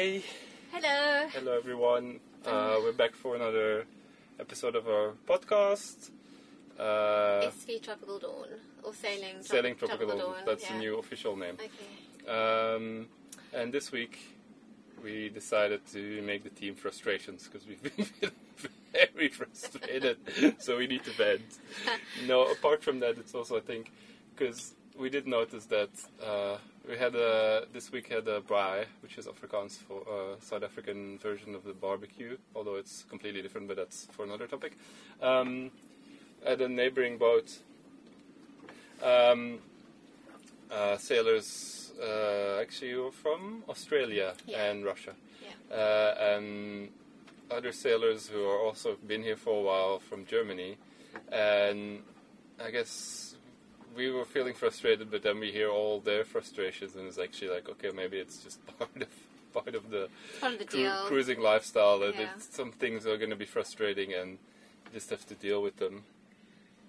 Hi. Hello. Hello, everyone. Uh, we're back for another episode of our podcast. Uh, SV Tropical Dawn or Sailing Trop- Sailing Tropical Dawn. That's yeah. the new official name. Okay. Um, and this week we decided to make the team frustrations because we've been very frustrated, so we need to vent. no, apart from that, it's also I think because we did notice that uh, we had a this week had a braai, which is Afrikaans for uh, South African version of the barbecue, although it's completely different, but that's for another topic. Um, at a neighboring boat, um, uh, sailors uh, actually were from Australia Yeah. and Russia, Yeah. uh, and other sailors who are also been here for a while from Germany, and I guess we were feeling frustrated, but then we hear all their frustrations, and it's actually like, okay, maybe it's just part of part of the Part of the cru- cruising lifestyle. That Yeah. some things are going to be frustrating, and you just have to deal with them.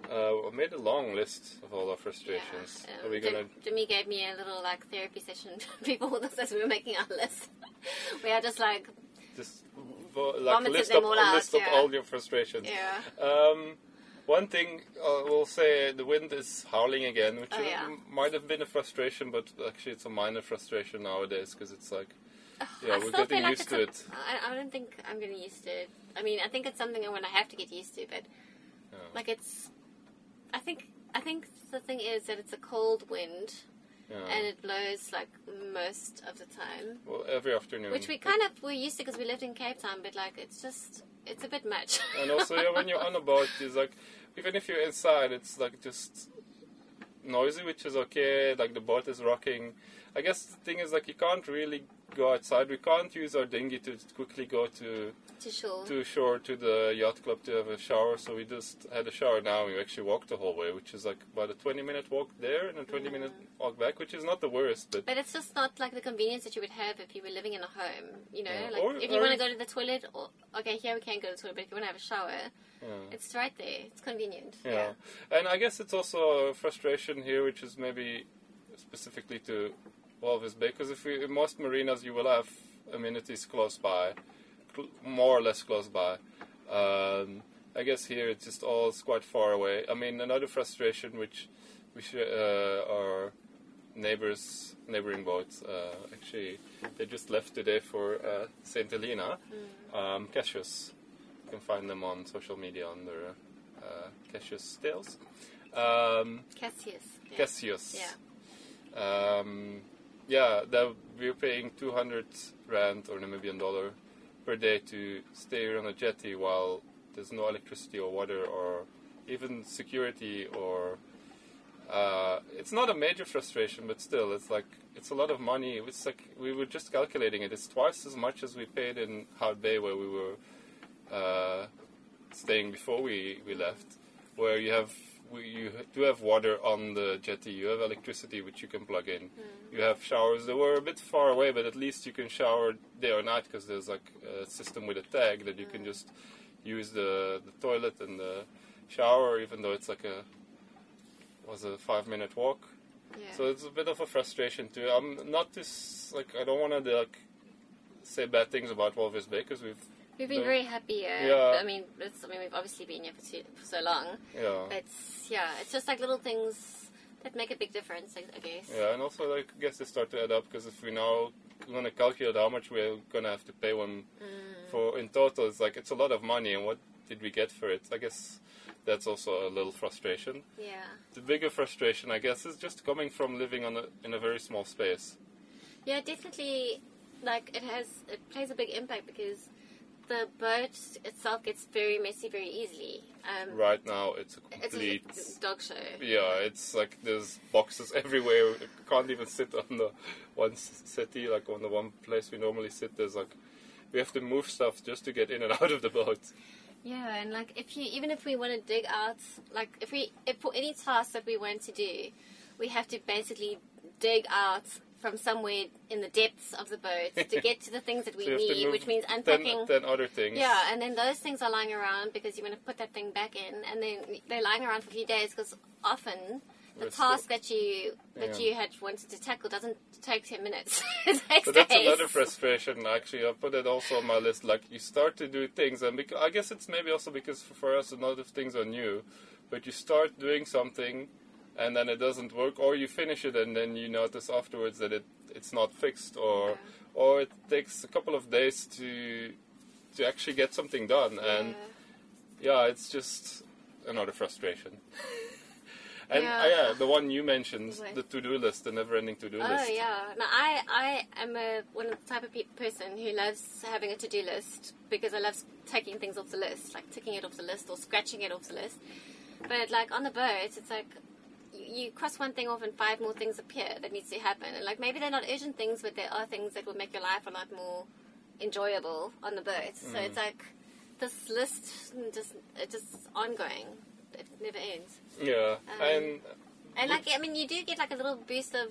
Uh, I made a long list of all our frustrations. Yeah. Are we gonna? Jimmy gave me a little like therapy session before this as we were making our list. we are just like, just vo- like list up, all out, list up yeah. all your frustrations. yeah. Um, one thing uh, we'll say the wind is howling again, which Oh, yeah. might have been a frustration, but actually it's a minor frustration nowadays because it's like Yeah, I we're getting like used to it. I, I don't think I'm getting used to it. I mean, I think it's something I'm going to have to get used to, but Yeah. like it's. I think I think the thing is that it's a cold wind yeah. and it blows like most of the time. well every afternoon. Which we kind of were used to because we lived in Cape Town, but like it's just it's a bit much. and also yeah, when you're on a boat, it's like even if you're inside, it's like just noisy, which is okay. Like the boat is rocking. I guess the thing is like you can't really go outside. We can't use our dinghy to quickly go to to shore. to shore to the yacht club to have a shower. So we just had a shower now. We actually walked the whole way, which is like about a 20 minute walk there and a 20 minute walk back, which is not the worst, but. But it's just not like the convenience that you would have if you were living in a home. You know, Yeah. like Or- if you want to go to the toilet, or okay, here we can't go to the toilet, but if you want to have a shower, Yeah. it's right there. It's convenient. Yeah. And I guess it's also a frustration here, which is maybe specifically to Walvis Bay, because if in most marinas you will have amenities close by, cl- more or less close by. Um, I guess here it's just all quite far away. I mean, another frustration which we sh- uh, our neighbors, neighboring boats, uh, actually, they just left today for uh, Saint Helena, um, Cassius. You can find them on social media under uh, Cassius Tales. Um, Cassius. Yeah. Cassius. Yeah. Um, yeah, that we're paying 200 rand or Namibian dollar per day to stay on a jetty while there's no electricity or water or even security or. Uh, it's not a major frustration, but still, it's like it's a lot of money. It's like we were just calculating it. It's twice as much as we paid in Hout Bay where we were uh, staying before we, we left, where you have we, you do have water on the jetty, you have electricity which you can plug in, hmm. you have showers. They were a bit far away, but at least you can shower day or night because there's like a system with a tag that you can hmm. just use the the toilet and the shower, even though it's like a was a five minute walk. Yeah. So it's a bit of a frustration too. I'm not this like I don't want to like say bad things about Walvis Bay because we've We've been the- very happy here. Yeah. I mean, it's, I mean, we've obviously been here for, too, for so long. yeah It's yeah, it's just like little things that make a big difference. I, I guess. yeah and also like I guess they start to add up because if we now going to calculate how much we're going to have to pay when mm. for in total it's like it's a lot of money and what did we get for it? I guess that's also a little frustration. Yeah. The bigger frustration I guess is just coming from living on a, in a very small space. Yeah, definitely. Like it has, it plays a big impact because the boat itself gets very messy very easily. Um, Right now it's a It's complete a dog show. Yeah, it's like there's boxes everywhere. You can't even sit on the one city, like on the one place we normally sit. There's like we have to move stuff just to get in and out of the boat. Yeah, and like if you even if we want to dig out, like if we if for any task that we want to do, we have to basically dig out from somewhere in the depths of the boat to get to the things that we So need, which means unpacking. then other things. Yeah, and then those things are lying around because you want to put that thing back in, and then they're lying around for a few days because often the We're task that you that Yeah. you had wanted to tackle doesn't take ten minutes. it takes But that's days. another frustration. Actually, I put it also on my list. Like you start to do things, and bec- I guess it's maybe also because for- for us a lot of things are new. But you start doing something, and then it doesn't work, or you finish it, and then you notice afterwards that it it's not fixed, or or it takes a couple of days to to actually get something done, and Yeah. it's just another frustration. and Yeah. uh, yeah, the one you mentioned, What? the to-do list, the never-ending to-do Oh list. yeah. No, I I am a one of the type of pe- person who loves having a to do list because I love taking things off the list, like ticking it off the list or scratching it off the list. But like on the boat, it's like you, cross one thing off and five more things appear that needs to happen. And like maybe they're not urgent things, but there are things that will make your life a lot more enjoyable on the boat. So Mm. it's like this list just it's just ongoing. It never ends. Yeah, Um, and And like, I mean, you do get like a little boost of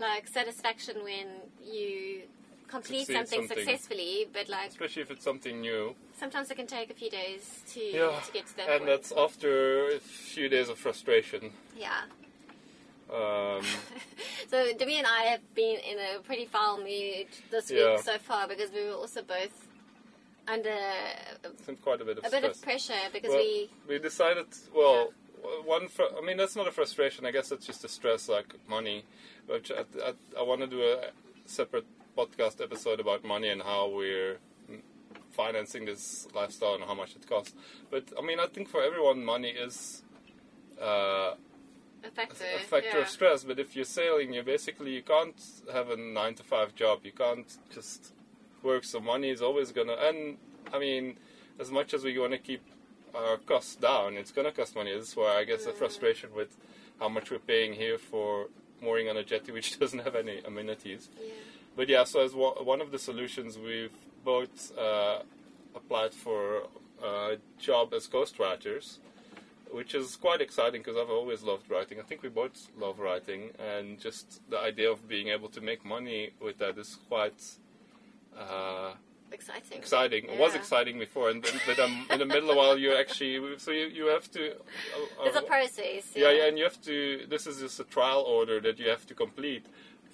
like satisfaction when you complete something, something. successfully. But like, especially if it's something new. Sometimes it can take a few days to Yeah, to get to that and point. that's after a few days of frustration. yeah. Um, so Demi and I have been in a pretty foul mood this Yeah. week so far because we were also both under a, quite a bit of a bit of pressure because well, we we decided. Well, one. Fr- I mean, that's not a frustration. I guess that's just a stress, like money. which I, I, I want to do a separate podcast episode about money and how we're financing this lifestyle and how much it costs. But I mean, I think for everyone, money is. Uh, a factor. a factor yeah. of stress. But if you're sailing, you basically you can't have a nine to five job. You can't just work. So money is always gonna. And I mean, as much as we want to keep our costs down, it's gonna cost money. This is why I guess the Mm. frustration with how much we're paying here for mooring on a jetty which doesn't have any amenities. Yeah. But yeah, so as one of the solutions, we've both uh, applied for a job as ghostwriters, which is quite exciting because I've always loved writing. I think we both love writing, and just the idea of being able to make money with that is quite uh, Exciting. exciting. It was exciting before, and then, but um, in the middle of while you actually, so you, you have to. Uh, It's a uh, process. yeah, yeah, and you have to. This is just a trial order that you have to complete.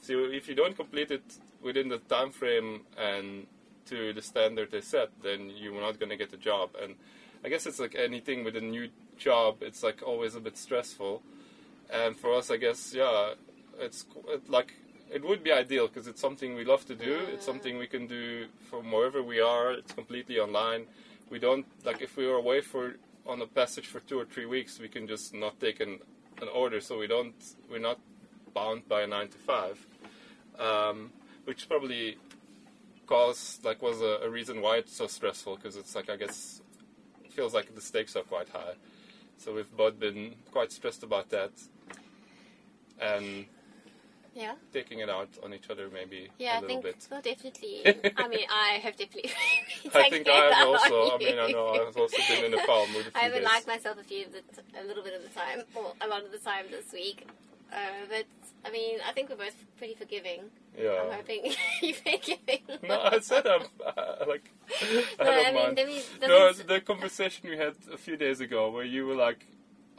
So if you don't complete it within the time frame and to the standard they set, then you're not going to get the job. And I guess it's like anything with a new job. It's like always a bit stressful. And for us, I guess, yeah, it's it, like it would be ideal because it's something we love to do. It's something we can do from wherever we are. It's completely online. We don't like if we were away for on a passage for two or three weeks, we can just not take an, an order. So we don't we're not bound by a nine to five, um, which probably caused like was a, a reason why it's so stressful because it's like I guess it feels like the stakes are quite high. So we've both been quite stressed about that, and Yeah. taking it out on each other maybe Yeah, a I little think bit. well, definitely. I mean, I have definitely. I think I have also. I mean, I know I've also been in a foul mood a few I haven't days. liked myself a few, of the t- a little bit of the time, or a lot of the time this week. Uh, but I mean, I think we're both pretty forgiving. I'm yeah. hoping you're forgiving. No, I said I'm uh, like. I No, don't I mean, mind. Demi No, the conversation we had a few days ago where you were like,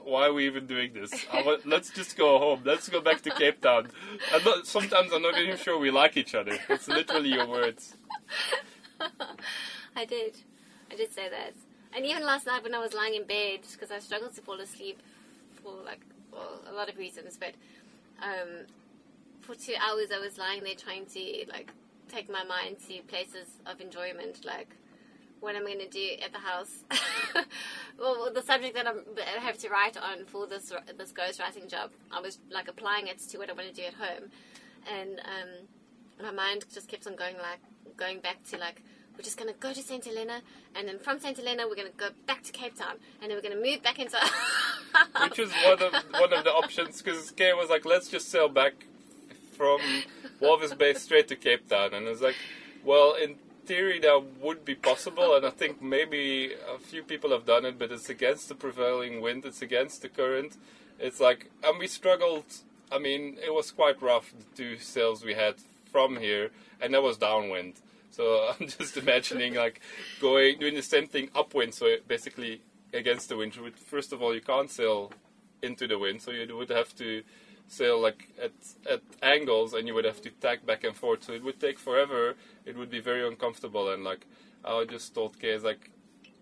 why are we even doing this? I wa- let's just go home. Let's go back to Cape Town. I'm not, sometimes I'm not even sure we like each other. It's literally your words. I did. I did say that. And even last night when I was lying in bed, because I struggled to fall asleep for like, well, a lot of reasons, but um, for two hours I was lying there trying to like take my mind to places of enjoyment, like what am I'm going to do at the house. well, the subject that I'm, I have to write on for this this ghostwriting job, I was like applying it to what I want to do at home, and um, my mind just kept on going like going back to like we're just gonna go to Saint Helena, and then from Saint Helena we're gonna go back to Cape Town, and then we're gonna move back into. Which was one of one of the options because Kay was like, let's just sail back from Walvis Bay straight to Cape Town, and it's like, well, in theory that would be possible, and I think maybe a few people have done it, but it's against the prevailing wind, it's against the current. It's like, and we struggled. I mean, it was quite rough the two sails we had from here, and that was downwind. So I'm just imagining like going doing the same thing upwind, so basically against the wind. First of all, you can't sail into the wind, so you would have to sail like at at angles, and you would have to tack back and forth. So it would take forever. It would be very uncomfortable, and like I just told Kay, like,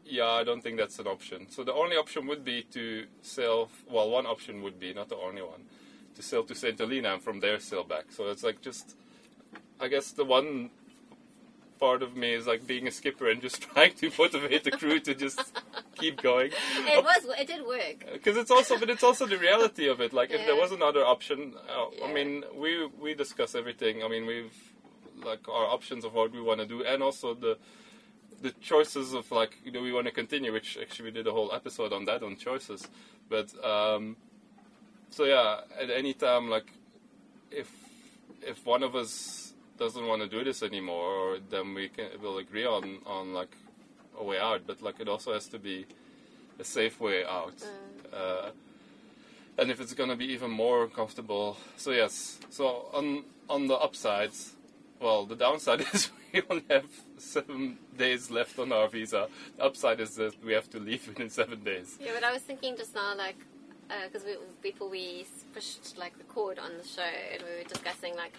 yeah, I don't think that's an option. So the only option would be to sail. Well, one option would be not the only one, to sail to Saint Helena and from there sail back. So it's like just, I guess the one part of me is like being a skipper and just trying to motivate the crew to just keep going. It was. It did work. Because it's also, but it's also the reality of it. Like if there was another option, uh, I mean, we we discuss everything. I mean, we've like our options of what we want to do, and also the the choices of like, do we want to continue? Which actually we did a whole episode on that on choices. But um, so yeah, at any time, like if if one of us doesn't want to do this anymore, or then we can will agree on on like a way out. But like it also has to be a safe way out. Uh, and if it's going to be even more comfortable, so yes. So on on the upsides, well, the downside is we only have seven days left on our visa. The upside is that we have to leave within seven days. Yeah, but I was thinking just now, like, because we, before we pushed like record on the show, and we were discussing like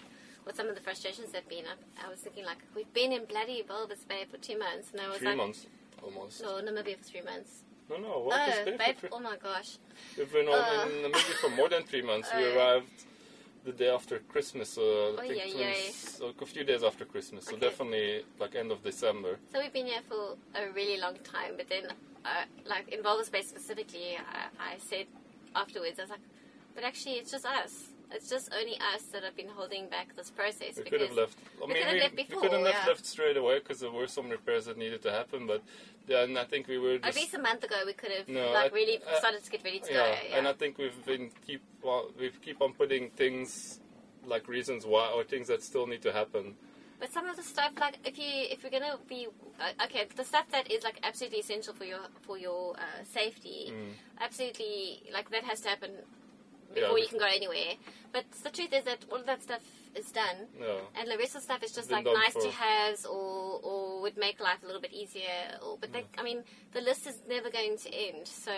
what some of the frustrations have been. I, I was thinking like we've been in bloody Walvis Bay for two months, and I was Three like, months almost. no, Namibia for three months. No, no. No, What is babe, oh my gosh. We've been Uh. in Namibia for more than three months. we Uh. arrived the day after Christmas, so I think it was so a few days after Christmas. So Okay. definitely like end of December. So we've been here for a really long time, but then, uh, like in Walvis Bay specifically, I, I said afterwards, I was like, but actually, it's just us. It's just only us that have been holding back this process We could because have left. I we mean, could have we, left we before, couldn't have yeah. left straight away because there were some repairs that needed to happen. But then I think we were at least a month ago we could have No, like I- really uh, started to get ready to yeah, go. Yeah. and I think we've been keep well, we keep on putting things like reasons why or things that still need to happen. But some of the stuff, like if you if you're gonna be uh, okay, the stuff that is like absolutely essential for your for your uh, safety, Mm. absolutely like that has to happen Yeah, before you can go anywhere. But the truth is that all of that stuff is done, No. and the rest of the stuff is just Been like nice for- to haves or or would make life a little bit easier. Or but they, I mean, the list is never going to end, so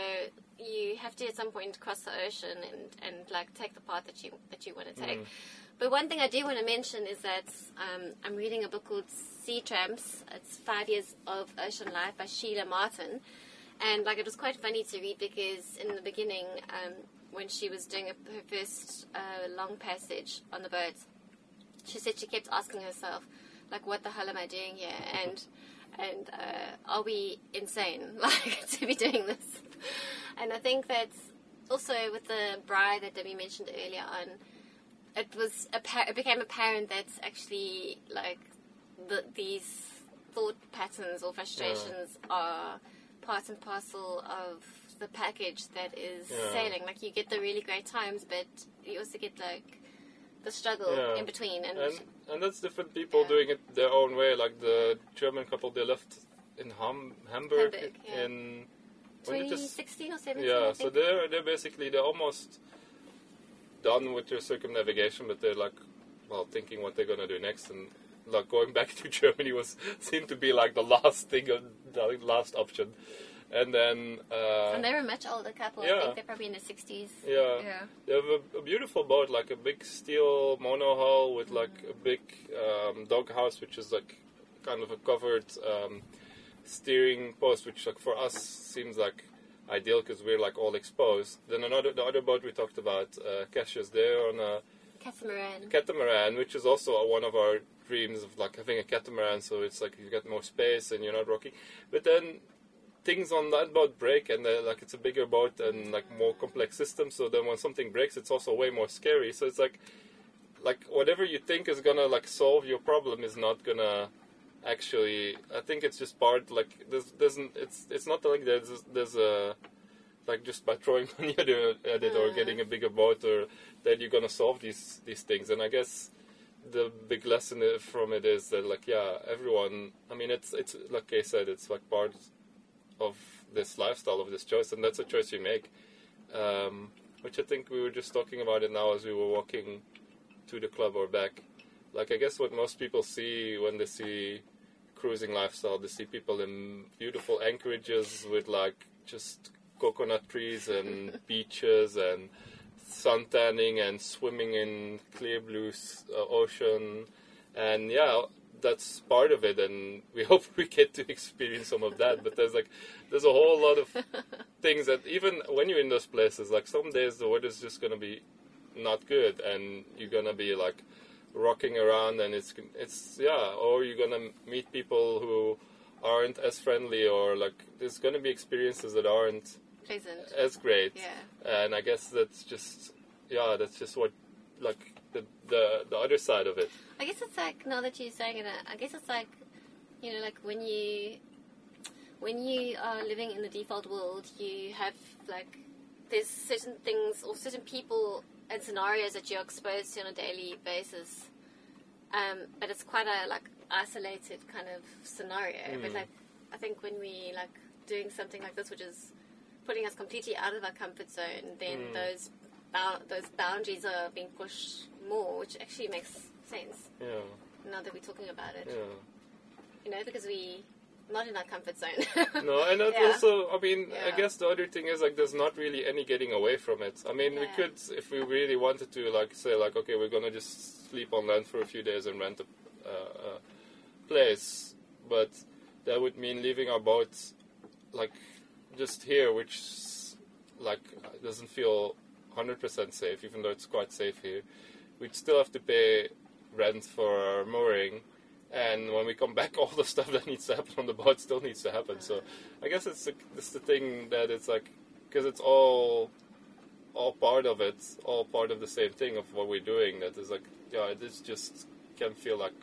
you have to at some point cross the ocean and and like take the path that you that you want to take. Mm. But one thing I do want to mention is that um, I'm reading a book called Sea Tramps. It's Five Years of Ocean Life by Sheila Martin. And like it was quite funny to read because in the beginning, um, when she was doing a, her first uh, long passage on the boat, she said she kept asking herself, like, what the hell am I doing here? And and uh, are we insane, like, to be doing this? And I think that's also with the braai that Debbie mentioned earlier on, it was appa- it became apparent that actually like the, these thought patterns or frustrations are part and parcel of the package that is Yeah. sailing. Like you get the really great times, but you also get like the struggle Yeah. in between. And, and and that's different people Yeah. doing it their own way. Like the German couple, they left in Ham- Hamburg, Hamburg, in when 2016 or 17. yeah. So they're they're basically they're almost done with their circumnavigation, but they're like well thinking what they're gonna do next and. Like going back to Germany was seemed to be like the last thing, of, the last option, and then uh, and they're a much older couple. I Yeah. think they're probably in the 60s. yeah, Yeah. They have a, a beautiful boat, like a big steel monohull with like a big um, doghouse, which is like kind of a covered um, steering post, which like for us seems like ideal because we're like all exposed. Then another, the other boat we talked about, uh, Cassius, there on a Catamaran. catamaran, which is also one of our dreams of like having a catamaran, so it's like you get more space and you're not rocking. But then things on that boat break, and uh, like it's a bigger boat and like more complex system. So then when something breaks, it's also way more scary. So it's like like whatever you think is gonna like solve your problem is not gonna actually. I think it's just part like there's doesn't it's it's not like there's there's a like just by throwing money at it, or Mm. getting a bigger boat or that you're gonna solve these these things. And I guess the big lesson from it is that like yeah, everyone. I mean, it's it's like I said, it's like part of this lifestyle of this choice, and that's a choice you make. Um, which I think we were just talking about it now as we were walking to the club or back. Like I guess what most people see when they see cruising lifestyle, they see people in beautiful anchorages with like just coconut trees and beaches and sun tanning and swimming in clear blue uh, ocean, and yeah, that's part of it. And we hope we get to experience some of that. But there's like there's a whole lot of things that even when you're in those places, like some days the weather's just gonna be not good, and you're gonna be like rocking around, and it's it's yeah, or you're gonna meet people who aren't as friendly, or like there's gonna be experiences that aren't Pleasant. as great. Yeah. And I guess that's just yeah, that's just what like the the the other side of it. I guess it's like now that you're saying it, I guess it's like you know, like when you when you are living in the default world, you have like there's certain things or certain people and scenarios that you're exposed to on a daily basis. Um, but it's quite a like isolated kind of scenario. But Mm. like I think when we like doing something like this, which is putting us completely out of our comfort zone, then Mm. those those boundaries are being pushed more, which actually makes sense Yeah, now that we're talking about it. yeah. You know, because we not in our comfort zone. No, and Yeah. also, I mean, I guess the other thing is like there's not really any getting away from it. I mean, we could, if we really wanted to, like say, like okay, we're gonna just sleep on land for a few days and rent a, uh, a place, but that would mean leaving our boat, like just here, which like doesn't feel 100% safe, even though it's quite safe here. We'd still have to pay rent for our mooring. And when we come back, all the stuff that needs to happen on the boat still needs to happen. So, I guess it's the, it's the thing that it's like because it's all all part of it, all part of the same thing of what we're doing. That is like yeah, it is just can feel like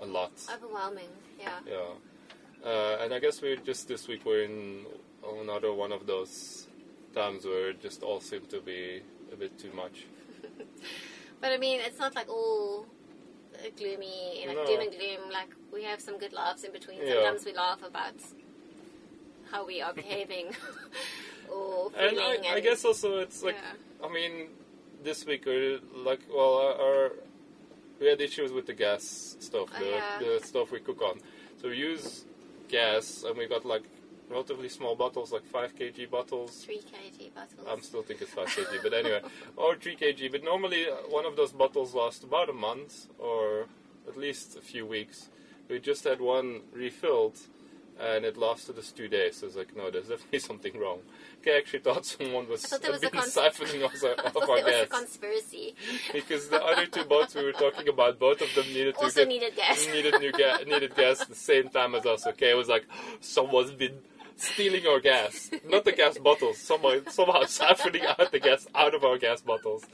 a lot. Overwhelming, yeah. Yeah, uh, and I guess we're just this week we're in another one of those times where it just all seemed to be a bit too much. But I mean, it's not like all uh, gloomy, like No. doom and gloom. Like we have some good laughs in between. Yeah. Sometimes we laugh about how we are behaving or And feeling. I, I guess also it's like yeah. I mean, this week we're like well our, our we had issues with the gas stove, Oh, the, yeah. the stove we cook on. So we use gas, and we got like relatively small bottles, like five kg bottles. three kg bottles. I'm still thinking it's 5 kg, but anyway, or 3 kg. But normally, uh, one of those bottles lasts about a month or at least a few weeks. We just had one refilled, and it lasted us two days. So it's like, no, there's definitely something wrong. Okay, I actually thought someone was thought was a siphoning us off our was a gas conspiracy. because the other two boats we were talking about, both of them needed to Also get needed gas. needed new ga- needed gas at the same time as us. Okay, it was like someone's been stealing our gas, not the gas bottles. Someone somehow siphoning out the gas out of our gas bottles.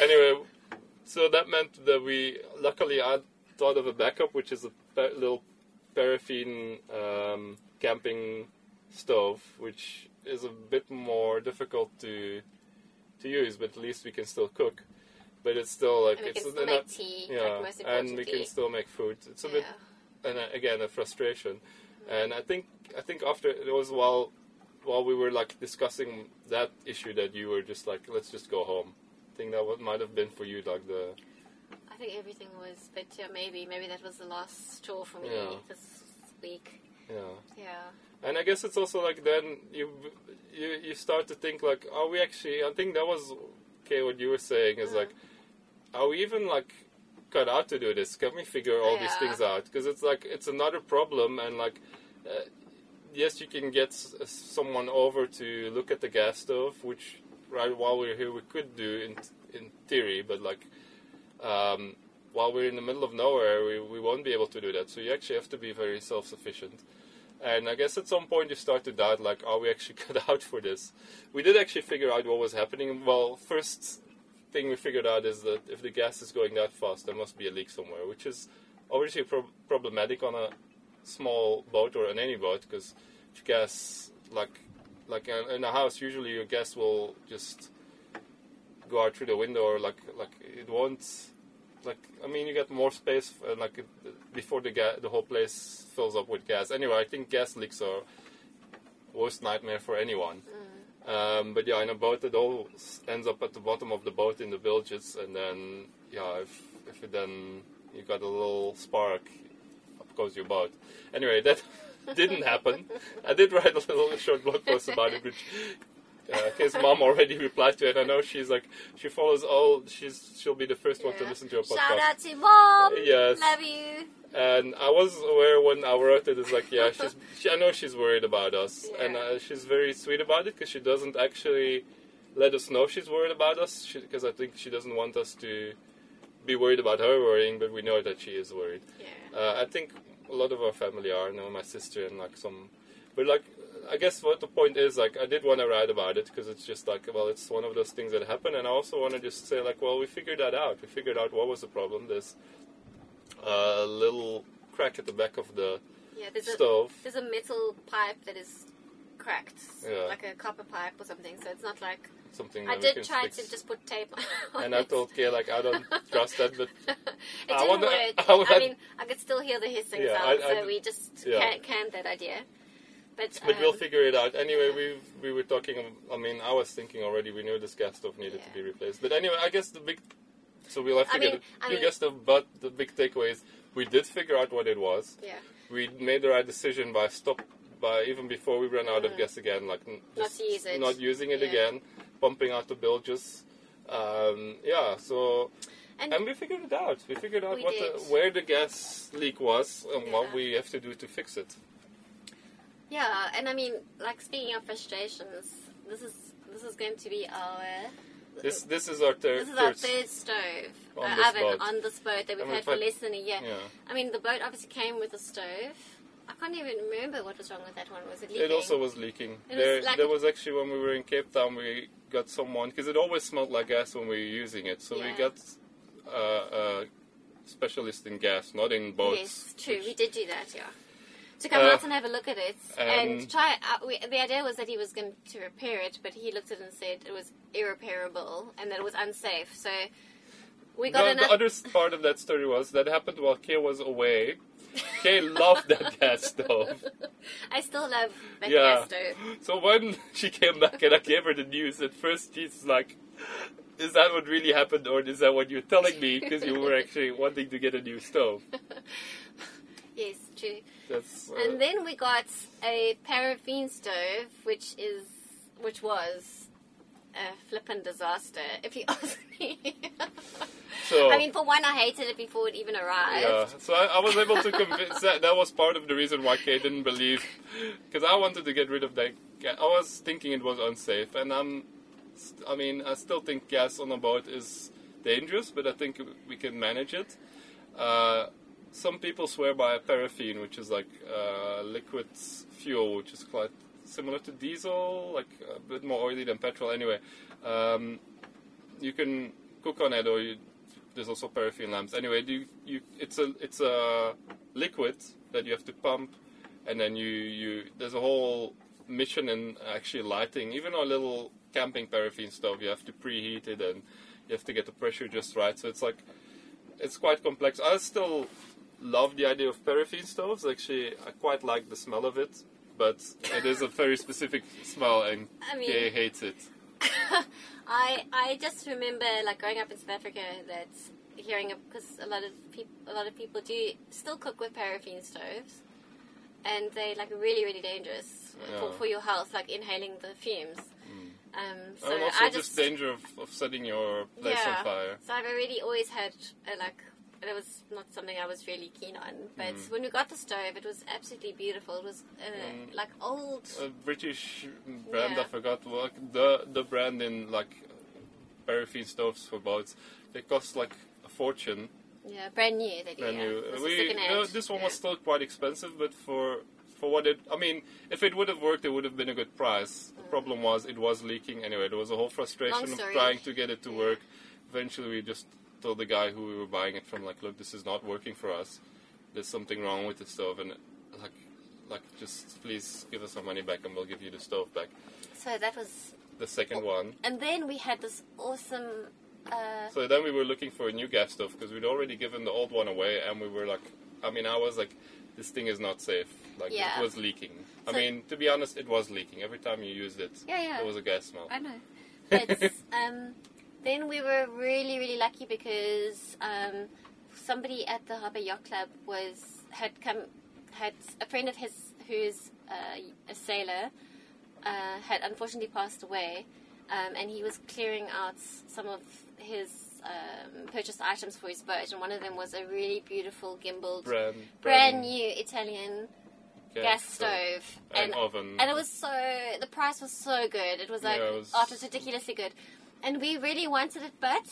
Anyway, so that meant that we luckily I thought of a backup, which is a pa- little paraffin um, camping stove, which is a bit more difficult to to use, but at least we can still cook. But it's still like it's still make tea, yeah, like and we can still make food. It's a yeah. bit, and uh, again, a frustration. And I think I think after it was while while we were like discussing that issue that you were just like, let's just go home. I think that what might have been for you like the I think everything was better. Maybe, maybe that was the last straw for me Yeah. this week. yeah. Yeah. And I guess it's also like then you you you start to think like, are we actually? I think that was okay. What you were saying is Yeah. like, are we even like cut out to do this? Can we figure all these things out? Because it's like it's another problem, and like, uh, yes, you can get s- someone over to look at the gas stove, which right while we're here we could do in in theory, but like. Um, while we're in the middle of nowhere, we, we won't be able to do that. So you actually have to be very self-sufficient. And I guess at some point you start to doubt, like, are we actually cut out for this? We did actually figure out what was happening. Well, first thing we figured out is that if the gas is going that fast, there must be a leak somewhere, which is obviously pro- problematic on a small boat or on any boat because gas, like, like in a house, usually your gas will just go out through the window or like like it won't like I mean you get more space uh, like before the ga- the whole place fills up with gas. Anyway, I think gas leaks are worst nightmare for anyone. Um, but yeah, in a boat, it all ends up at the bottom of the boat in the bilges, and then yeah, if if it then you got a little spark, up goes your boat. Anyway, that didn't happen. I did write a little short blog post about it, which uh, his mom already replied to it. I know she's like she follows all. She's she'll be the first one to listen to our podcast. Shout out to mom. Yes. Love you. And I was aware when I wrote it, it's like, yeah, she's, she, I know she's worried about us. And uh, she's very sweet about it because she doesn't actually let us know she's worried about us. Because I think she doesn't want us to be worried about her worrying, but we know that she is worried. Yeah. Uh, I think a lot of our family are, you know, my sister and like some. But like, I guess what the point is, like, I did want to write about it because it's just like, well, it's one of those things that happen. And I also want to just say, like, well, we figured that out. We figured out what was the problem. There's a little crack at the back of the Yeah. There's a stove. there's a metal pipe that is cracked, Yeah. like a copper pipe or something. So it's not like Something I did try fix. to just put tape on And I told Kay, like, I don't trust that, but it I didn't wonder- work. I I mean, I could still hear the hissing Yeah, sound, I- I so we just yeah. can- canned that idea. But, but we'll um, figure it out. Anyway, we we were talking. I mean, I was thinking already. We knew this gas stove needed to be replaced. But anyway, I guess the big. So we'll have to I get mean- a I new mean- gas stove. But the big takeaway is we did figure out what it was. Yeah. We made the right decision by stop by even before we ran out of Mm. gas again. Like n- Not use it. not using it Yeah. again, pumping out the bilges. Um, yeah. So. And, And we figured it out. We figured out We what the, where the gas leak was and what we have to do to fix it. Yeah, and I mean, like speaking of frustrations, this is this is going to be our This this is our third. this is our third stove On uh, oven boat. on this boat that we've had for less than a year. yeah. I mean, the boat obviously came with a stove. I can't even remember what was wrong with that one. Was it leaking? It also was leaking. It was there, like- there was actually when we were in Cape Town, we got someone because it always smelled like gas when we were using it. So we got uh, a specialist in gas, not in boats. Yes, true. which- We did do that, yeah. To come Uh, out and have a look at it and, and- try. Uh, we, the idea was that he was going to repair it, but he looked at it and said it was irreparable and that it was unsafe. So we got the, enough. the other part of that story was that happened while Kay was away. Kay loved that gas stove. I still love that Yeah. gas stove. So when she came back and I gave her the news, at first she's like, "Is that what really happened, or is that what you're telling me? Because you were actually wanting to get a new stove." Yes, true. That's uh, And then we got a paraffin stove, which is which was a flippin' disaster, if you ask me. so. I mean, for one, I hated it before it even arrived. Yeah, so I, I was able to convince that. That was part of the reason why Kay didn't believe, because I wanted to get rid of that. I was thinking it was unsafe, and I'm, I mean, I still think gas on a boat is dangerous, but I think we can manage it. Uh, some people swear by paraffin, which is like uh, liquid fuel, which is quite similar to diesel, like a bit more oily than petrol. Anyway, um, you can cook on it, or you, there's also paraffin lamps. Anyway, you, you, it's a it's a liquid that you have to pump, and then you, you there's a whole mission in actually lighting. Even our little camping paraffin stove, you have to preheat it and you have to get the pressure just right. So it's like it's quite complex. I still love the idea of paraffin stoves. Actually, I quite like the smell of it, but it is a very specific smell, and I mean- Kay hates it. I I just remember like growing up in South Africa that hearing because a lot of people a lot of people do still cook with paraffin stoves, and they like really really dangerous for, Yeah. for your health, like inhaling the fumes. Um, so and also I just just danger of, of setting your place yeah. on fire. So I've already always had a, like it was not something I was really keen on, but Mm. when we got the stove, it was absolutely beautiful. It was uh, Mm. like old. A British brand, I forgot what the the brand in like paraffin stoves for boats. They cost like a fortune. Yeah, brand new. That brand yeah. new. This We, no, this one was still quite expensive, but for for what it, I mean, if it would have worked, it would have been a good price. The problem was it was leaking anyway. There was a whole frustration of trying to get it to Yeah. work. Eventually, we just told the guy who we were buying it from, like, look, this is not working for us. There's something wrong with the stove, and like, like, just please give us our money back, and we'll give you the stove back. So that was, The second one. and then we had this awesome. Uh, So then we were looking for a new gas stove because we'd already given the old one away, and we were like, I mean, I was like, this thing is not safe. Like Yeah. it was leaking. I mean, to be honest, it was leaking. Every time you used it, Yeah, yeah. there was a gas smell. I know. But um, then we were really, really lucky because um, somebody at the Harbour Yacht Club was had come had a friend of his who's uh, a sailor, uh, had unfortunately passed away, um, and he was clearing out some of his um, purchased items for his boat, and one of them was a really beautiful gimbaled, brand, brand new Italian gas stove and, oven. and it was so the price was so good. It was like Yeah, it was- oh, it was ridiculously good, and we really wanted it, but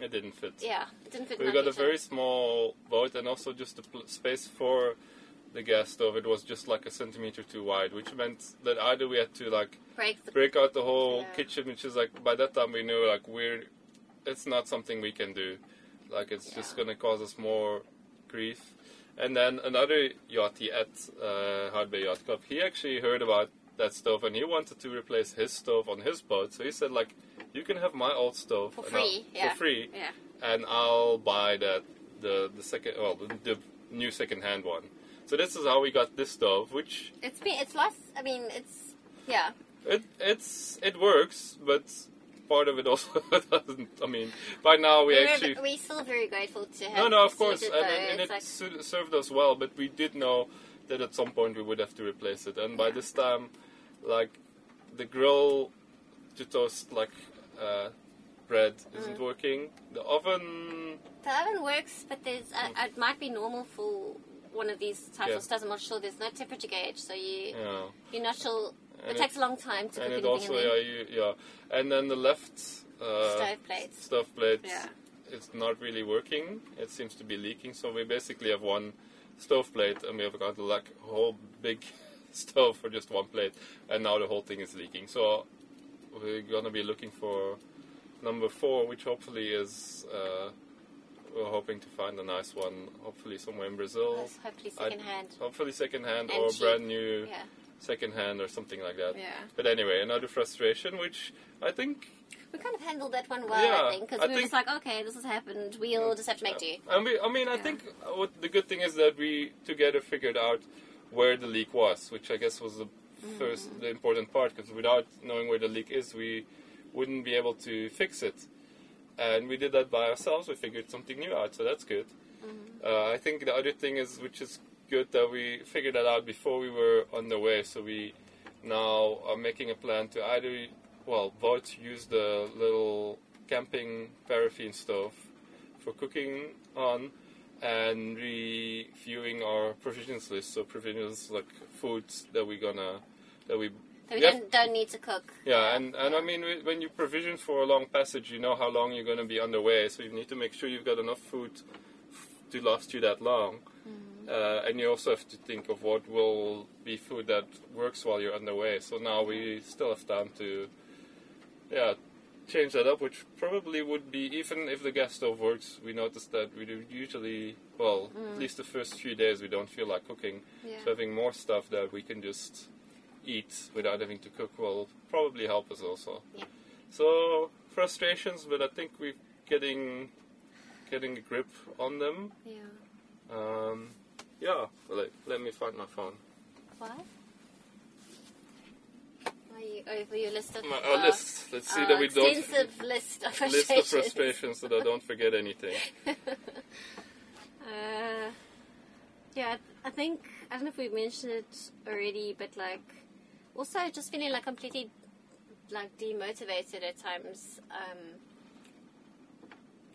it didn't fit. yeah, it didn't fit. We got a very small boat and also just the pl- space for the gas stove. It was just like a centimeter too wide, which meant that either we had to like break the break out the whole Yeah. kitchen, which is like by that time we knew like we're it's not something we can do. Like it's just gonna cause us more grief. And then another yachty at uh, Hout Bay Yacht Club, he actually heard about that stove and he wanted to replace his stove on his boat. So he said like, you can have my old stove For free, yeah. for free, yeah. and I'll buy that the the second well the, the new second hand one. So this is how we got this stove, which It's been it's lost. I mean, it's yeah. it it's it works, but part of it also doesn't. I mean, by now we We're, actually we're still very grateful to have. no no of course, received and, it, and, and It's it like, served us well, but we did know that at some point we would have to replace it, and by Yeah. this time, like the grill to toast like uh, bread isn't Mm. working. The oven the oven works, but there's uh, it might be normal for one of these types Yeah. of stoves. I'm not sure. There's no temperature gauge, so you know. you're not sure. And it takes a long time to and cook it also in yeah, you, yeah, and then the left uh, Stove plates. stove plate Yeah. is not really working. It seems to be leaking. So we basically have one stove plate, and we have got like a whole big stove for just one plate, and now the whole thing is leaking. So we're gonna be looking for number four, which hopefully is. Uh, we're hoping to find a nice one, hopefully somewhere in Brazil. Yes, Hopefully I- second hand. Hopefully second hand And or cheap. brand new Yeah. second hand or something like that. Yeah. But anyway, another frustration, which I think We kind of handled that one well, Yeah, I think, because we were just like, okay, this has happened. We'll just have to make do. And we, I mean, I Yeah. think what the good thing is that we together figured out where the leak was, which I guess was the. First, the important part. Because without knowing where the leak is, we wouldn't be able to fix it. And we did that by ourselves. We figured something new out, so that's good. Mm-hmm. Uh, I think the other thing is, which is good, that we figured that out before we were on the way. So we now are making a plan to either, well, both use the little camping paraffin stove for cooking on, and reviewing our provisions list. So provisions like foods that we're gonna that we So we don't, don't need to cook. yeah, and, and I mean, when you provision for a long passage, you know how long you're going to be underway, so you need to make sure you've got enough food to last you that long. Uh, and you also have to think of what will be food that works while you're underway. So now we still have time to, yeah, change that up, which probably would be, even if the gas stove works, we noticed that we do usually, well, at least the first few days, we don't feel like cooking. Yeah. So having more stuff that we can just eat without having to cook will probably help us also. Yeah. So frustrations, but I think we're getting getting a grip on them. Yeah. Um, yeah, let, let me find my phone. What? Are you over your list of My, uh, our list. Let's see uh, that we don't extensive list of frustrations. list of frustrations so that I don't forget anything. uh, yeah, I think I don't know if we mentioned it already, but like also just feeling like completely like demotivated at times um,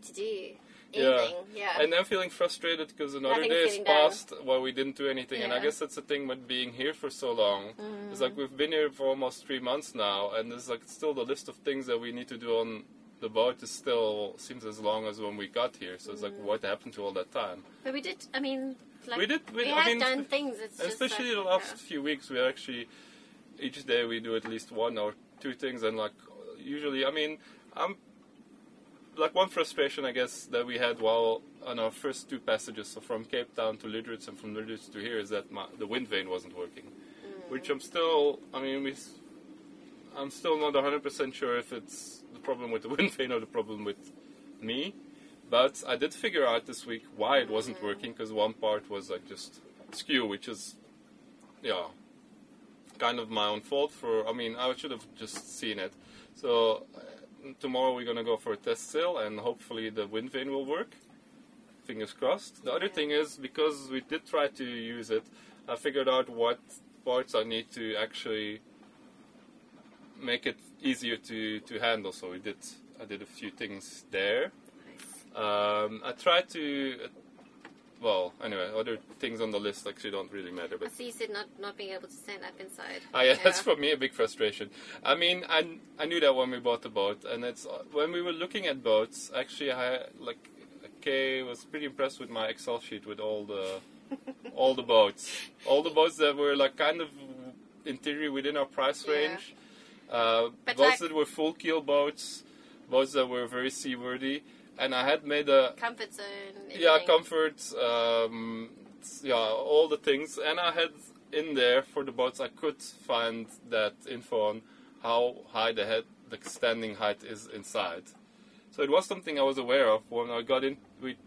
to do anything. Yeah. And I'm feeling frustrated because another Nothing's day has passed while we didn't do anything. Yeah. And I guess that's the thing with being here for so long. It's like we've been here for almost three months now, and there's like still the list of things that we need to do on the boat is still seems as long as when we got here. So it's like, what happened to all that time? but we did. I mean, like We did- we- we I have mean, done things. It's just Especially like, the last yeah. few weeks, we actually each day we do at least one or two things, and like usually, I mean, I'm like one frustration I guess that we had while on our first two passages, so from Cape Town to Lüderitz and from Lüderitz to here, is that my, the wind vane wasn't working, Mm. which I'm still, I mean, we, I'm still not 100% sure if it's the problem with the wind vane or the problem with me. But I did figure out this week why it wasn't working because one part was like just skew, which is, yeah, kind of my own fault. For I mean, I should have just seen it. So uh, tomorrow we're gonna go for a test sail, and hopefully the wind vane will work. Fingers crossed. The other thing is because we did try to use it, I figured out what parts I need to actually make it easier to, to handle. So we did I did a few things there. Nice. Um, I tried to, well, anyway, other things on the list actually don't really matter. I But see you said not, not being able to stand up inside. Ah, yeah, that's for me a big frustration. I mean, I, I knew that when we bought the boat, and it's when we were looking at boats. Actually, I like Kay was pretty impressed with my Excel sheet with all the all the boats, all the boats that were like kind of in theory within our price Yeah. range. Uh, boats like- that were full keel boats, boats that were very seaworthy, and I had made a Comfort zone. yeah, comfort, um, yeah, all the things. And I had in there for the boats, I could find that info on how high the head, the standing height is inside. So it was something I was aware of when I got in. We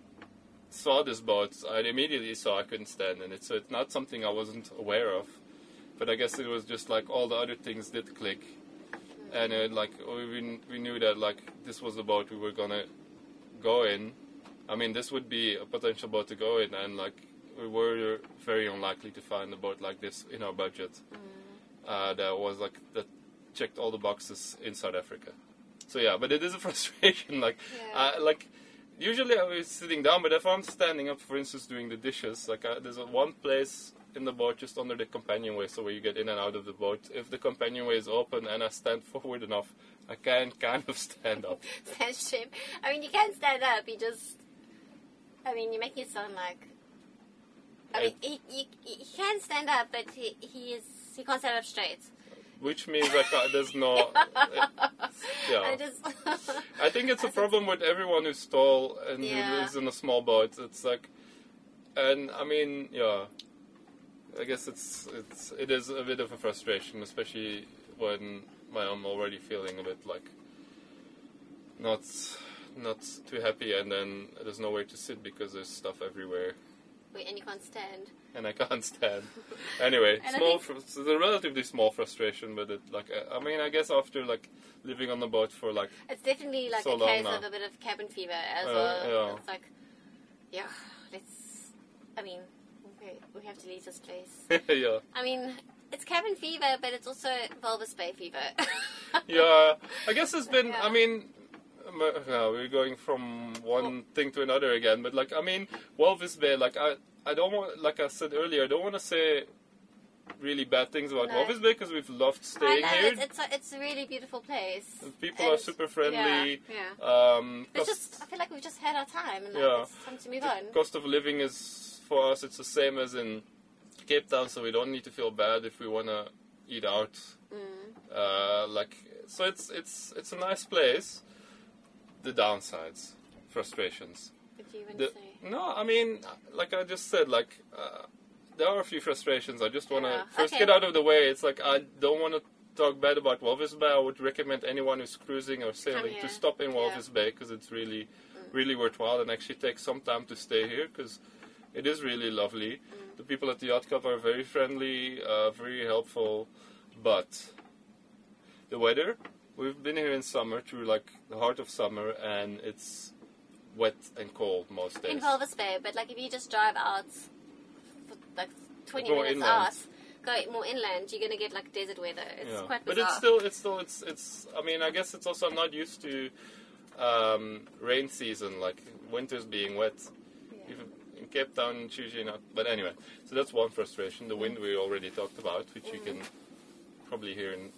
saw this boat. I immediately saw I couldn't stand in it. So it's not something I wasn't aware of. But I guess it was just like all the other things did click, and it, like we we knew that like this was the boat we were gonna go in. I mean, this would be a potential boat to go in, and like we were very unlikely to find a boat like this in our budget. Uh, that was like that checked all the boxes in South Africa. So yeah, but it is a frustration. like, Yeah. uh, like usually I was sitting down, but if I'm standing up, for instance, doing the dishes, like uh, there's a one place in the boat just under the companionway, so where you get in and out of the boat. If the companionway is open and I stand forward enough, I can kind of stand up. Stand straight. I mean, you can't stand up. You just. I mean, you make it sound like. I mean, he, he, he can stand up, but he, he is he can't stand up straight. which means uh, there's no. yeah. I just. I think it's a problem with everyone who's tall and who Yeah. lives in a small boat. It's like, and I mean, yeah, I guess it's it's it is a bit of a frustration, especially when I'm already feeling a bit like not not too happy, and then there's nowhere to sit because there's stuff everywhere. Wait, and you can't stand. and I can't stand. Anyway, small. think- Fr- it's a relatively small frustration, but it like I mean, I guess after like living on the boat for like It's definitely like So a case now. of a bit of cabin fever as Uh, well. yeah. It's like, yeah, let's. I mean, we, have to leave this place. yeah, I mean, it's cabin fever, but it's also Walvis Bay fever. yeah. I guess it's been. Yeah. I mean. uh, we're going from one thing to another again, but like I mean, Walvis Bay. Like I, I don't want. Like I said earlier, I don't want to say really bad things about No. Walvis Bay because we've loved I staying know here. it's it's a, it's a really beautiful place. People And- are super friendly. Yeah, yeah. Um, It's just I feel like we've just had our time and like, Yeah. it's time to move the on. cost of living is for us it's the same as in Cape Town, so we don't need to feel bad if we want to eat out. Mm. Uh, like so, it's it's it's a nice place. The downsides, frustrations. What do you want The, to say? no, I mean, like I just said, like uh, there are a few frustrations. I just want to Yeah. first Okay. get out of the way. It's like I don't want to talk bad about Walvis Bay. I would recommend anyone who's cruising or sailing to stop in Yeah. Walvis Bay because it's really, really worthwhile and actually take some time to stay here because it is really lovely. The people at the yacht club are very friendly, uh, very helpful, but the weather. We've been here in summer through like the heart of summer, and it's wet and cold most days. In Walvis Bay, but like if you just drive out for like 20 Go minutes inland. out, go more inland, you're gonna get like desert weather. It's Yeah. quite but it's still, it's still, it's, it's. I mean, I guess it's also I'm not used to um, rain season, like winters being wet. Yeah. Even Cape Town, it's usually not. But anyway, so that's one frustration. The wind we already talked about, which you Mm. can probably hear in,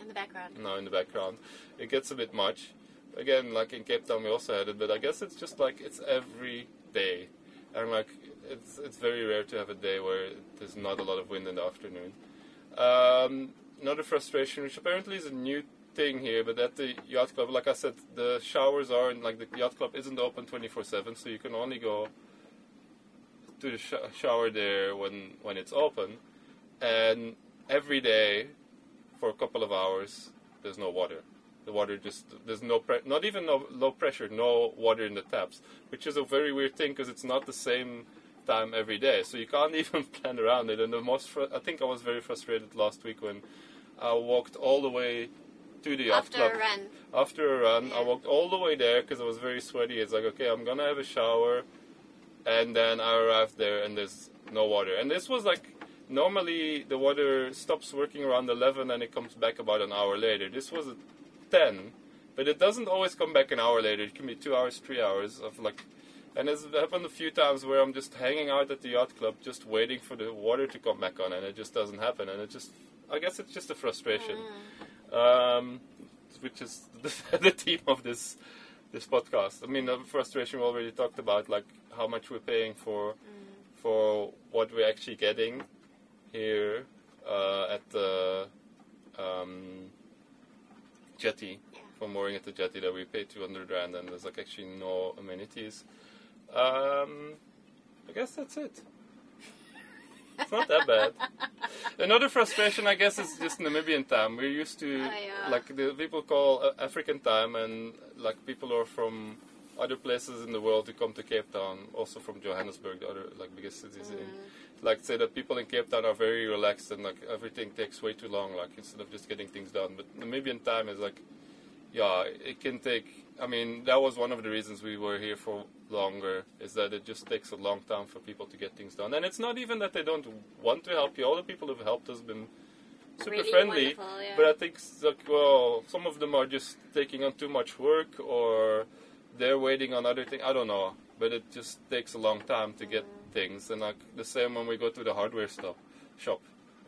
in the background. now in the background. It gets a bit much. Again, like in Cape Town, we also had it, but I guess it's just like it's every day, and like it's it's very rare to have a day where there's not a lot of wind in the afternoon. Um, another frustration, which apparently is a new thing here, but at the yacht club, like I said, the showers are and like the yacht club isn't open 24/7, so you can only go to the sh- shower there when when it's open, and every day for a couple of hours there's no water. The water just there's no pre- not even no low pressure, no water in the taps, which is a very weird thing because it's not the same time every day, so you can't even plan around it. And the most fr- I think I was very frustrated last week when I walked all the way to the After club a run. after a run. I walked all the way there because I was very sweaty. It's like, okay, I'm gonna have a shower, and then I arrived there and there's no water. And this was like normally the water stops working around 11 and it comes back about an hour later. This was at 10, but it doesn't always come back an hour later. It can be two hours, three hours of like. And it's happened a few times where I'm just hanging out at the yacht club, just waiting for the water to come back on, and it just doesn't happen. And it just, I guess it's just a frustration, um, which is the, the theme of this this podcast. I mean, the frustration we already talked about, like how much we're paying for for what we're actually getting here uh, at the um, jetty for mooring at the jetty that we pay 200 rand and there's like actually no amenities. Um, I guess that's it. It's not that bad. Another frustration, I guess, is just Namibian time. We're used to Oh, yeah. like the people call uh, African time, and like people are from other places in the world who come to Cape Town, also from Johannesburg, the other like biggest cities in. Like say that people in Cape Town are very relaxed and like everything takes way too long, like instead of just getting things done. But Namibian time is like, yeah, it can take. I mean, that was one of the reasons we were here for longer. Is that it just takes a long time for people to get things done, and it's not even that they don't want to help you. All the people who've helped us have been super Really friendly. yeah. But I think like well, some of them are just taking on too much work, or they're waiting on other things. I don't know, but it just takes a long time to get things. And like the same when we go to the hardware stop shop,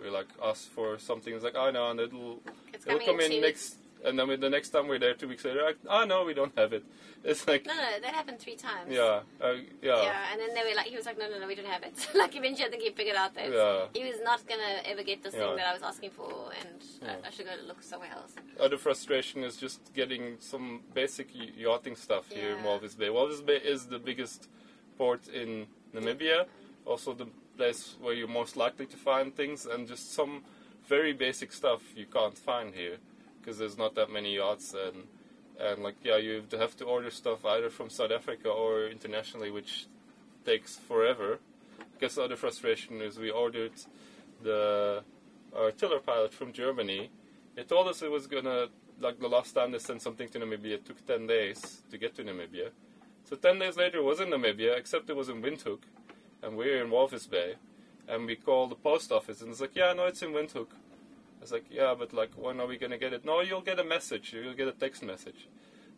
we like ask for something. It's like, oh no, and it'll It's it'll come in next. And then the next time we're there, two weeks later, like, oh no, we don't have it. It's like, No, no, that happened three times. yeah, uh, yeah, Yeah, and then they were like, he was like, no, no, no, we don't have it. like eventually, I think he figured out that Yeah. he was not gonna ever get this Yeah. thing that I was asking for, and Yeah. I, I should go look somewhere else. other frustration is just getting some basic yachting stuff here in Walvis Bay. Walvis Bay is the biggest port in Namibia, also the place where you're most likely to find things, and just some very basic stuff you can't find here because there's not that many yachts and and like yeah you have to order stuff either from South Africa or internationally, which takes forever. Because the other frustration is we ordered the our tiller pilot from Germany. They told us it was gonna like the last time they sent something to Namibia it took ten days to get to Namibia. So ten days later it was in Namibia, except it was in Windhoek, and we're in Walvis Bay, and we called the post office and it's like, yeah, no, it's in Windhoek. Was like, yeah, but like, when are we gonna get it? No, you'll get a message. You'll get a text message.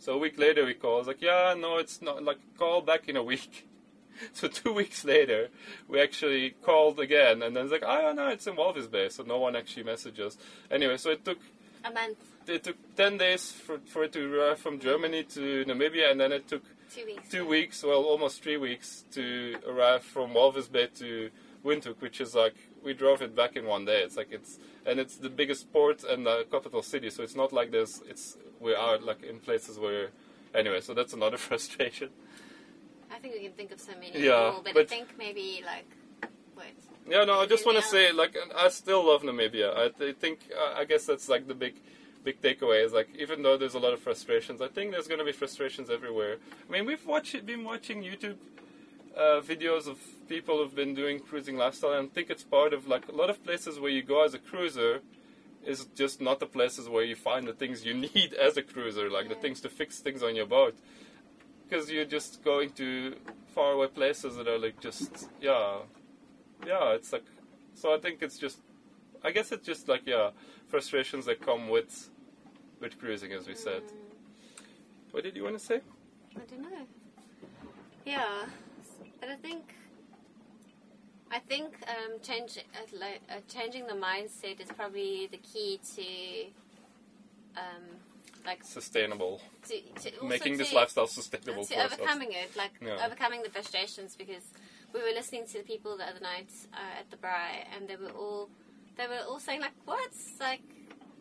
So a week later we call. I was like, yeah, no, it's not. Like, call back in a week. So two weeks later, we actually called again, and then it's like, oh no, it's in Walvis Bay. So no one actually messaged us. Anyway, so it took A month, it took ten days for for it to arrive from Germany to Namibia, and then it took two weeks. two weeks, well, almost three weeks to arrive from Walvis Bay to Windhoek, which is like we drove it back in one day. It's like it's and it's the biggest port and the capital city, so it's not like there's it's we are like in places where anyway. So that's another frustration. I think we can think of so many Yeah, more, but, I think maybe like, wait, Yeah, no, I just want to say like I still love Namibia. I th- think I guess that's like the big big takeaway is like even though there's a lot of frustrations, I think there's going to be frustrations everywhere. I mean, we've watched been watching YouTube uh, videos of people who've been doing cruising lifestyle, and I think it's part of like a lot of places where you go as a cruiser is just not the places where you find the things you need as a cruiser, like the things to fix things on your boat. Because you're just going to faraway places that are like just yeah, yeah. It's like so. I think it's just, I guess it's just like yeah, frustrations that come with with cruising, as we said. What did you want to say? I don't know. Yeah, but I think I think um, change, uh, like, uh, changing the mindset is probably the key to um, like Sustainable, to, to making this to- lifestyle sustainable to for ourselves. overcoming it, like Yeah. overcoming the frustrations. Because we were listening to the people the other night uh, at the braai, and they were all they were all saying like, "What's like."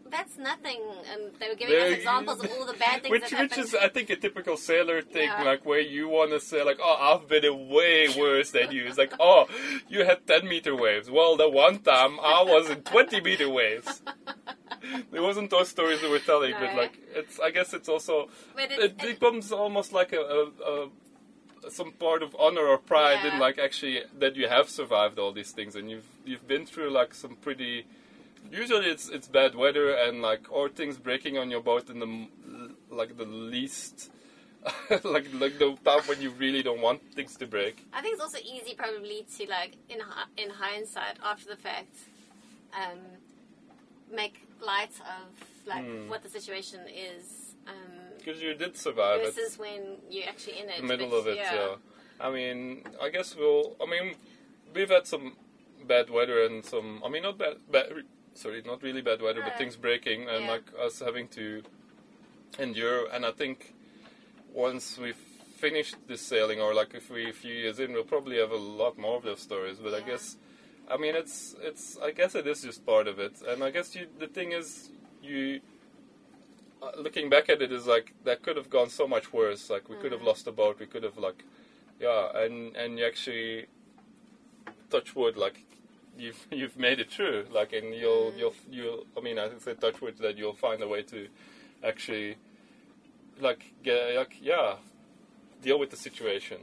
That's nothing, and they were giving us examples of all the bad things which, which is, I think, a typical sailor thing, Yeah. like where you want to say, like, "Oh, I've been way worse than you." It's like, "Oh, you had ten meter waves." Well, the one time I was in twenty meter waves. It wasn't those stories we were telling, but like, it's. I guess it's also it, it- becomes almost like a, a, a some part of honor or pride in like actually that you have survived all these things and you've you've been through like some pretty usually it's it's bad weather and like or things breaking on your boat in the like the least like like the time when you really don't want things to break. I think it's also easy, probably, to like in in hindsight, after the fact, um, make light of like Hmm. what the situation is. Um, Because you did survive it. versus when you're actually in it. the middle of it. yeah. Yeah. I mean, I guess we'll. I mean, we've had some bad weather and some. I mean, not bad. bad sorry, not really bad weather, but things breaking and Yeah. like us having to endure. And I think once we've finished this sailing, or like if we a few years in, we'll probably have a lot more of those stories. But I guess. I mean, it's it's. I guess it is just part of it, and I guess you. The thing is, you. Uh, looking back at it, is like that could have gone so much worse. Like we could have Mhm. lost a boat. We could have like, yeah, and and you actually touch wood. Like you've you've made it through. Like and you'll Mm. you'll you'll. I mean, I say touch wood that you'll find a way to actually like get like yeah deal with the situation.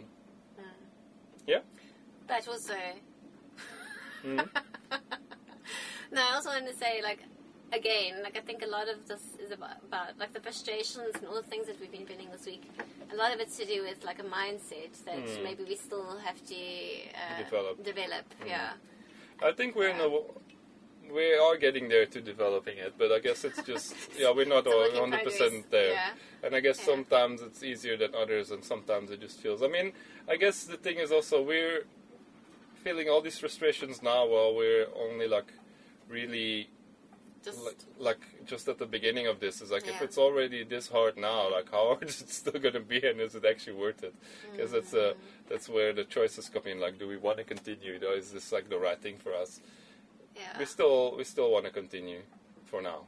But also, Mhm. no, I also wanted to say, like, again, like, I think a lot of this is about, about, like, the frustrations and all the things that we've been feeling this week. A lot of it's to do with, like, a mindset that Mm. maybe we still have to uh, Develop. develop, Mm. yeah. I think we're in a. We are getting there to developing it, but I guess it's just yeah we're not It's a work in hundred progress, percent there. Yeah. And I guess Yeah. sometimes it's easier than others, and sometimes it just feels. I mean, I guess the thing is also we're feeling all these frustrations now while we're only like really Just, like, like just at the beginning of this. Is like if it's already this hard now, like how hard is it still going to be, and is it actually worth it? Because that's uh, that's where the choices come in. Like, do we want to continue? Or is this like the right thing for us? yeah. We still we still want to continue for now.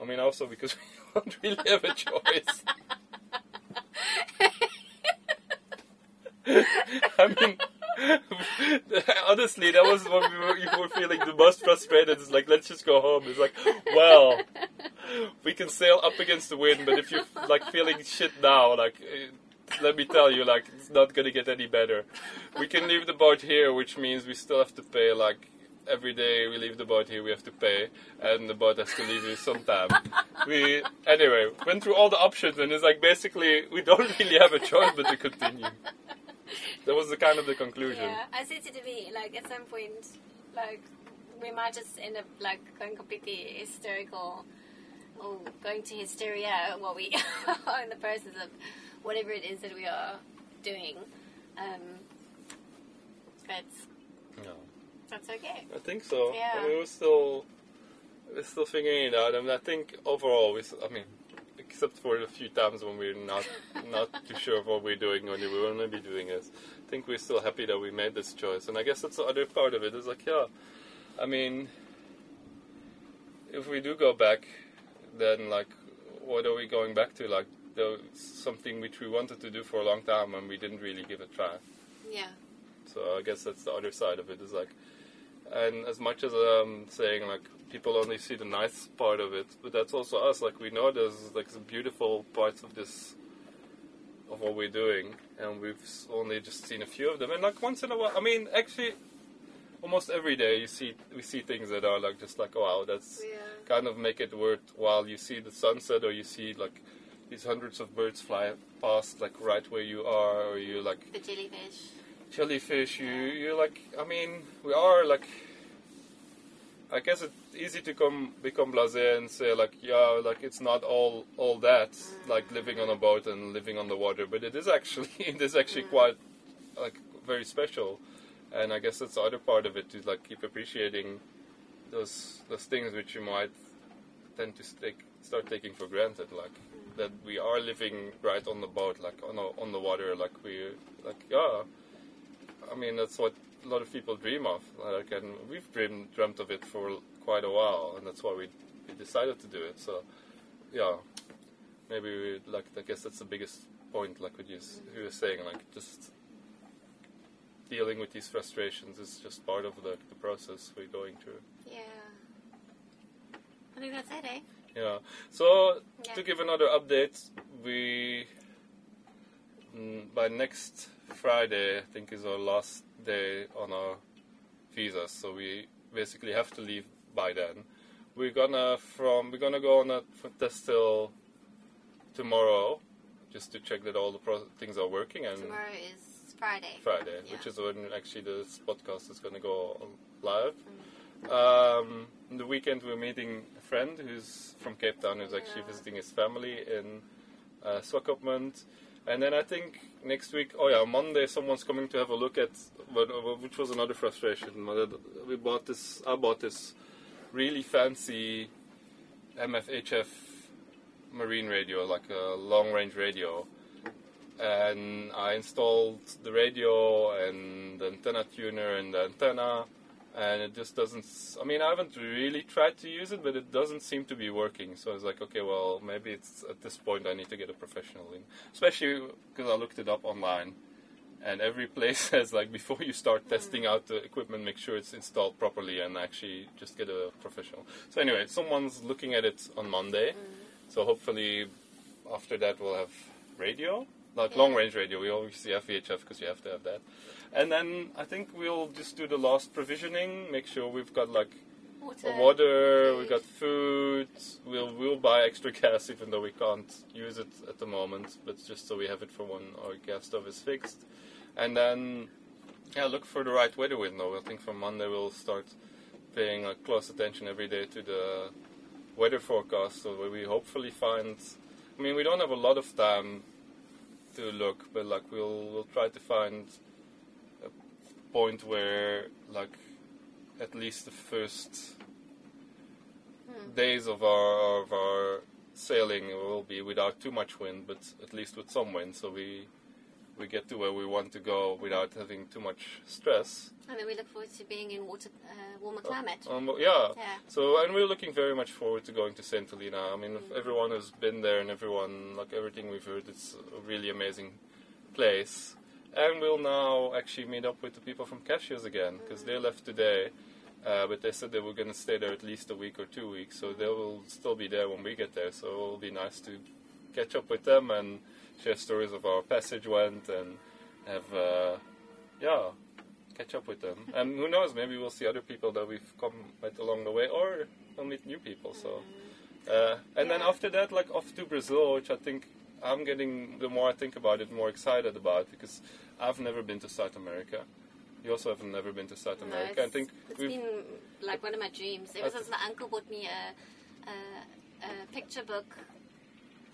I mean, also because we don't really have a choice. I mean, honestly, that was when we were, you were feeling the most frustrated. It's like, let's just go home. It's like, well, we can sail up against the wind, but if you're like feeling shit now, like, eh, let me tell you, like, it's not gonna get any better. We can leave the boat here, which means we still have to pay like. Every day we leave the boat here, we have to pay, and the boat has to leave here sometime. We anyway went through all the options, and it's like basically we don't really have a choice but to continue. That was the kind of the conclusion. Yeah, I said to me, like, at some point, like, we might just end up, like, going completely hysterical or going to hysteria while we are in the process of whatever it is that we are doing. Um, but No. that's okay. I think so. Yeah. I mean, we're still we're still figuring it out. I mean, I think overall, we. I mean, except for a few times when we're not not too sure of what we're doing when we want to be doing this, I think we're still happy that we made this choice. And I guess that's the other part of it. Is like, yeah, I mean, if we do go back, then like, what are we going back to? Like, the, something which we wanted to do for a long time and we didn't really give it a try. Yeah. So I guess that's the other side of it. Is like, and as much as I'm saying like people only see the nice part of it, but that's also us. Like we know there's like some beautiful parts of this, of what we're doing, and we've only just seen a few of them. And like once in a while, I mean, actually, almost every day you see we see things that are like just like wow, that's Yeah. kind of make it worthwhile. You see the sunset, or you see like these hundreds of birds fly past, like right where you are, or you like The jellyfish. Jellyfish. You you like. I mean, we are like. I guess it's easy to come become blasé and say like, yeah, like it's not all all that like living on a boat and living on the water, but it is actually it is actually mm. quite like very special, and I guess that's the other part of it to like keep appreciating those those things which you might tend to stick, start taking for granted, like mm. that we are living right on the boat, like on the, on the water, like we like yeah. I mean, that's what a lot of people dream of. Like, and we've dreamed, dreamt of it for quite a while, and that's why we, we decided to do it. So, yeah, maybe we, like I guess that's the biggest point. Like what you, you were saying, like just dealing with these frustrations is just part of the, the process we're going through. Yeah. I think that's it, eh? Yeah. So Yeah. to give another update, we mm, by next Friday, I think is our last day on our visas. So we basically have to leave by then. We're gonna from we're gonna go on a test till tomorrow, just to check that all the pro- things are working. And Tomorrow is Friday. Friday, Yeah. which is when actually this podcast is going to go live. Mm. Um, the weekend, we're meeting a friend who's from Cape Town, who's actually Yeah. visiting his family in uh, Swakopmund. And then I think next week, oh yeah, Monday, someone's coming to have a look at, uh, which was another frustration. We bought this, I bought this really fancy MFHF marine radio, like a long range radio. And I installed the radio and the antenna tuner and the antenna, and it just doesn't. I mean, I haven't really tried to use it, but it doesn't seem to be working. So I was like, okay, well, maybe it's at this point I need to get a professional in, especially because I looked it up online. And every place says like before you start mm. testing out the equipment, make sure it's installed properly and actually just get a professional. So anyway, someone's looking at it on Monday. Mm. So hopefully after that we'll have radio, like Yeah. long range radio. We obviously have VHF because you have to have that. And then I think we'll just do the last provisioning, make sure we've got like Water. water, we got food. We'll we'll buy extra gas even though we can't use it at the moment, but just so we have it for when our gas stove is fixed. And then yeah, look for the right weather window. I think from Monday we'll start paying like, close attention every day to the weather forecast, so we hopefully find. I mean, we don't have a lot of time to look, but like we'll we'll try to find a point where like at least the first Hmm. days of our of our sailing will be without too much wind, but at least with some wind, so we we get to where we want to go without having too much stress. And then we look forward to being in water, uh, warmer climate. Um, yeah. Yeah. So, and we're looking very much forward to going to Saint Helena. I mean, if everyone who's been there and everyone, like everything we've heard, it's a really amazing place. And we'll now actually meet up with the people from Cashews again because they left today. Uh, but they said they were going to stay there at least a week or two weeks, so they will still be there when we get there. So it'll be nice to catch up with them and share stories of our passage went and have, uh, yeah, catch up with them. And who knows, maybe we'll see other people that we've come met along the way, or we'll meet new people. So, uh, and then after that, like off to Brazil, which I think I'm getting the more I think about it, more excited about because I've never been to South America. You also have never been to South No, America. I think it's we've been like one of my dreams. Ever since my uncle bought me a, a, a picture book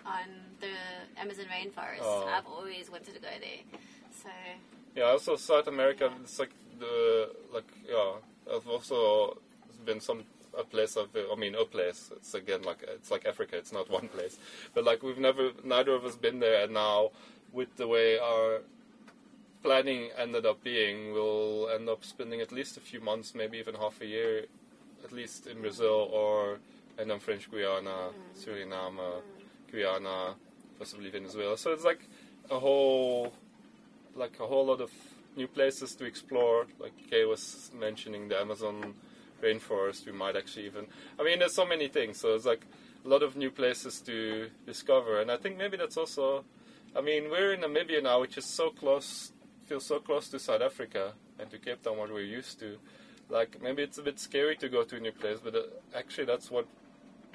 on the Amazon rainforest, Oh. I've always wanted to go there. So Yeah, also South America. It's like the like yeah. I've also been some a place of I mean a place. It's again like it's like Africa. It's not one place, but like we've never neither of us been there. And now with the way our planning ended up being, we'll end up spending at least a few months, maybe even half a year, at least in Brazil or and then French Guiana, mm. Suriname, uh, mm. Guyana, possibly Venezuela. So it's like a whole like a whole lot of new places to explore. Like Kay was mentioning the Amazon rainforest. We might actually even. I mean, there's so many things. So it's like a lot of new places to discover. And I think maybe that's also. I mean, we're in Namibia now, which is so close, feels so close to South Africa and to Cape Town, what we're used to. Like maybe it's a bit scary to go to a new place, but uh, actually that's what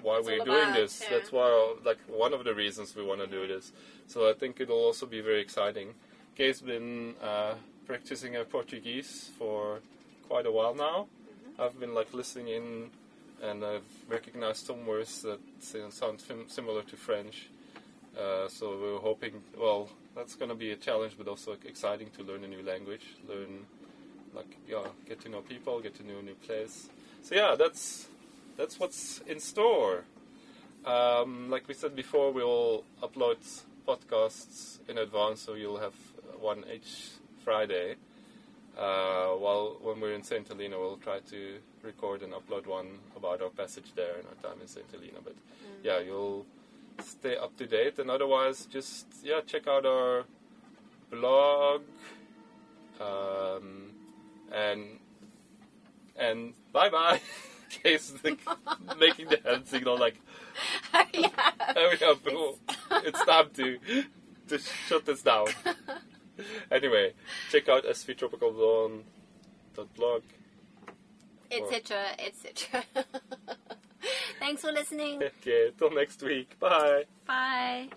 why It's we're doing about, this. yeah. That's why, like, one of the reasons we want to do this. So I think it'll also be very exciting. Kay's been uh, practicing her Portuguese for quite a while now. Mm-hmm. I've been like listening in, and I've recognized some words that sound similar to French. Uh, so we're hoping. Well, that's going to be a challenge, but also exciting to learn a new language, learn, like, yeah, get to know people, get to know a new place. So yeah, that's that's what's in store. Um, like we said before, we'll upload podcasts in advance, so you'll have one each Friday. Uh, while when we're in Saint Helena, we'll try to record and upload one about our passage there and our time in Saint Helena. But yeah, you'll stay up to date, and otherwise, just yeah, check out our blog, um, and and bye bye. Kay's like making the hand signal like hurry up. hurry up, it's time to to shut this down. Anyway, check out svtropicaldawn.blog. etc. etc. Thanks for listening. Okay, till next week. Bye. Bye.